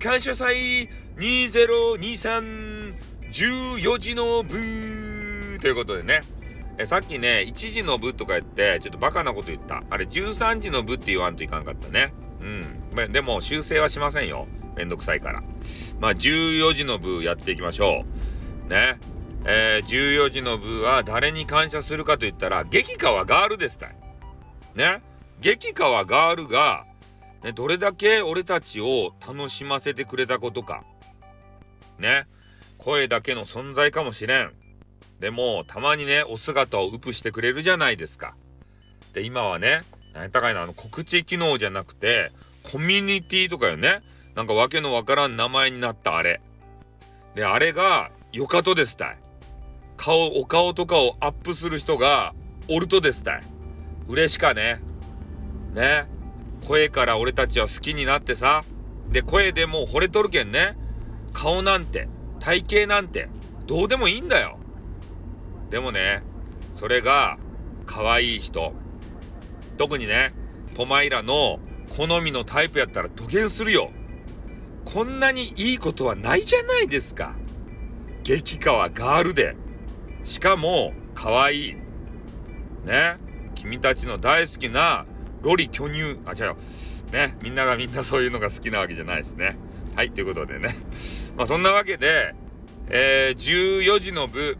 感謝祭2023 14時の部ということでね。えさっきね、1時の部とか言って、ちょっとバカなこと言った。あれ、13時の部って言わんといかんかったね。うん。でも、修正はしませんよ。めんどくさいから。まあ、14時の部やっていきましょう。ね。えー、14時の部は誰に感謝するかと言ったら、激川ガールですたい。ね。激川ガールが、ね、どれだけ俺たちを楽しませてくれたことか。ね。声だけの存在かもしれん。でも、たまにね、お姿をウプしてくれるじゃないですか。で、今はね、何やったかいな、あの、告知機能じゃなくて、コミュニティとかよね。なんかわけのわからん名前になったあれ。で、あれが、よかとですたい。顔、お顔とかをアップする人が、おるとですたい。嬉しかね。ね。声から俺たちは好きになってさ。で、声でもう惚れとるけんね。顔なんて、体型なんてどうでもいいんだよ。でもね、それが可愛い人。特にね、ポマイラの好みのタイプやったら土下するよ。こんなにいいことはないじゃないですか。激川ガールで。しかも、可愛い。ね。君たちの大好きなロリ巨乳。あ、違う。ね。みんながみんなそういうのが好きなわけじゃないですね。はい、ということでね。まあそんなわけで、えー、14時の部、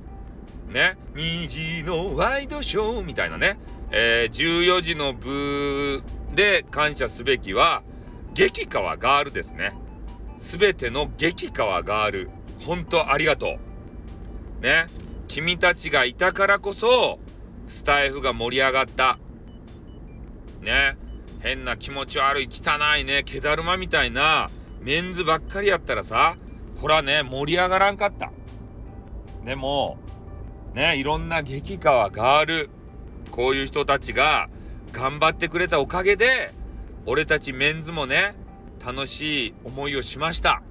ね、2時のワイドショーみたいなね、えー、14時の部で感謝すべきは、激川ガールですね。すべての激川ガール、本当ありがとう。ね、君たちがいたからこそ、スタイフが盛り上がった。ね、変な気持ち悪い汚いね、毛だるまみたいなメンズばっかりやったらさ、これはね、盛り上がらんかった。でも、ね、いろんな激川ガール、こういう人たちが頑張ってくれたおかげで、俺たちメンズもね、楽しい思いをしました。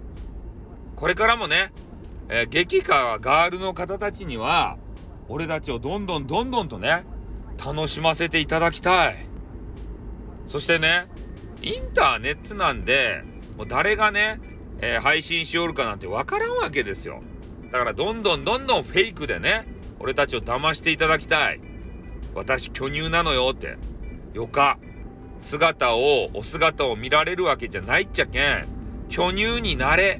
これからもね、えー、激川ガールの方たちには、俺たちをどんどんどんどんとね、楽しませていただきたい。そしてね、インターネットなんで、もう誰がね、えー、配信しよるかなんてわからんわけですよ。だからどんどんどんどんフェイクでね、俺たちを騙していただきたい。私巨乳なのよって。よか。姿を、お姿を見られるわけじゃないっちゃけん。巨乳になれ。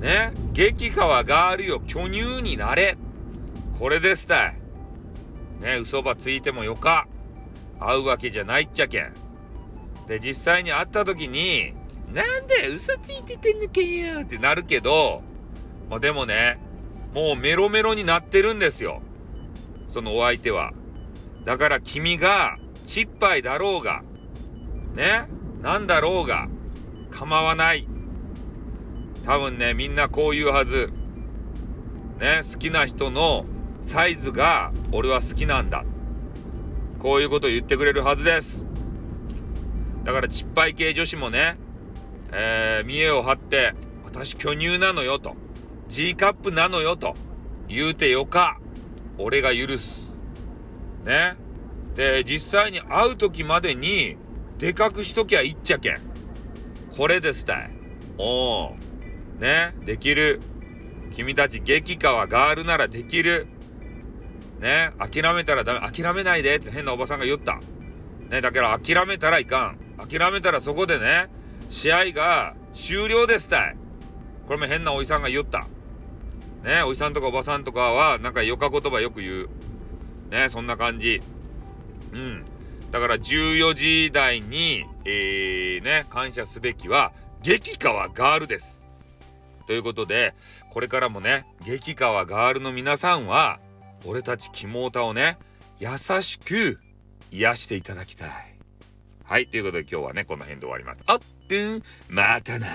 ね。激川ガールよ、巨乳になれ。これですたい。ね、嘘ばついてもよか。会うわけじゃないっちゃけん。で、実際に会った時に、なんで嘘ついててんのかよってなるけど、まあ、でもね、もうメロメロになってるんですよ。そのお相手は。だから君が、ちっぱいだろうが、ね、なんだろうが、構わない。多分ね、みんなこう言うはず。ね、好きな人のサイズが俺は好きなんだ。こういうことを言ってくれるはずです。だからちっぱい系女子もね、えー、見栄を張って、私巨乳なのよと、G カップなのよと、言うてよか、俺が許す。ね。で、実際に会う時までに、でかくしときゃいっちゃけん。これですたい。おお。ね。できる。君たち激川ガールならできる。ね。諦めたらダメ。諦めないでって変なおばさんが言った。ね。だから諦めたらいかん。諦めたらそこでね、試合が終了ですたい。これも変なおじさんが言った。ねおじさんとかおばさんとかは、なんかよか言葉よく言う。ねそんな感じ。うん。だから14時台に、えー、ね、感謝すべきは、激川ガールです。ということで、これからもね、激川ガールの皆さんは、俺たちキモータをね、優しく癒していただきたい。はい、ということで今日はね、この辺で終わります。あっ、またな。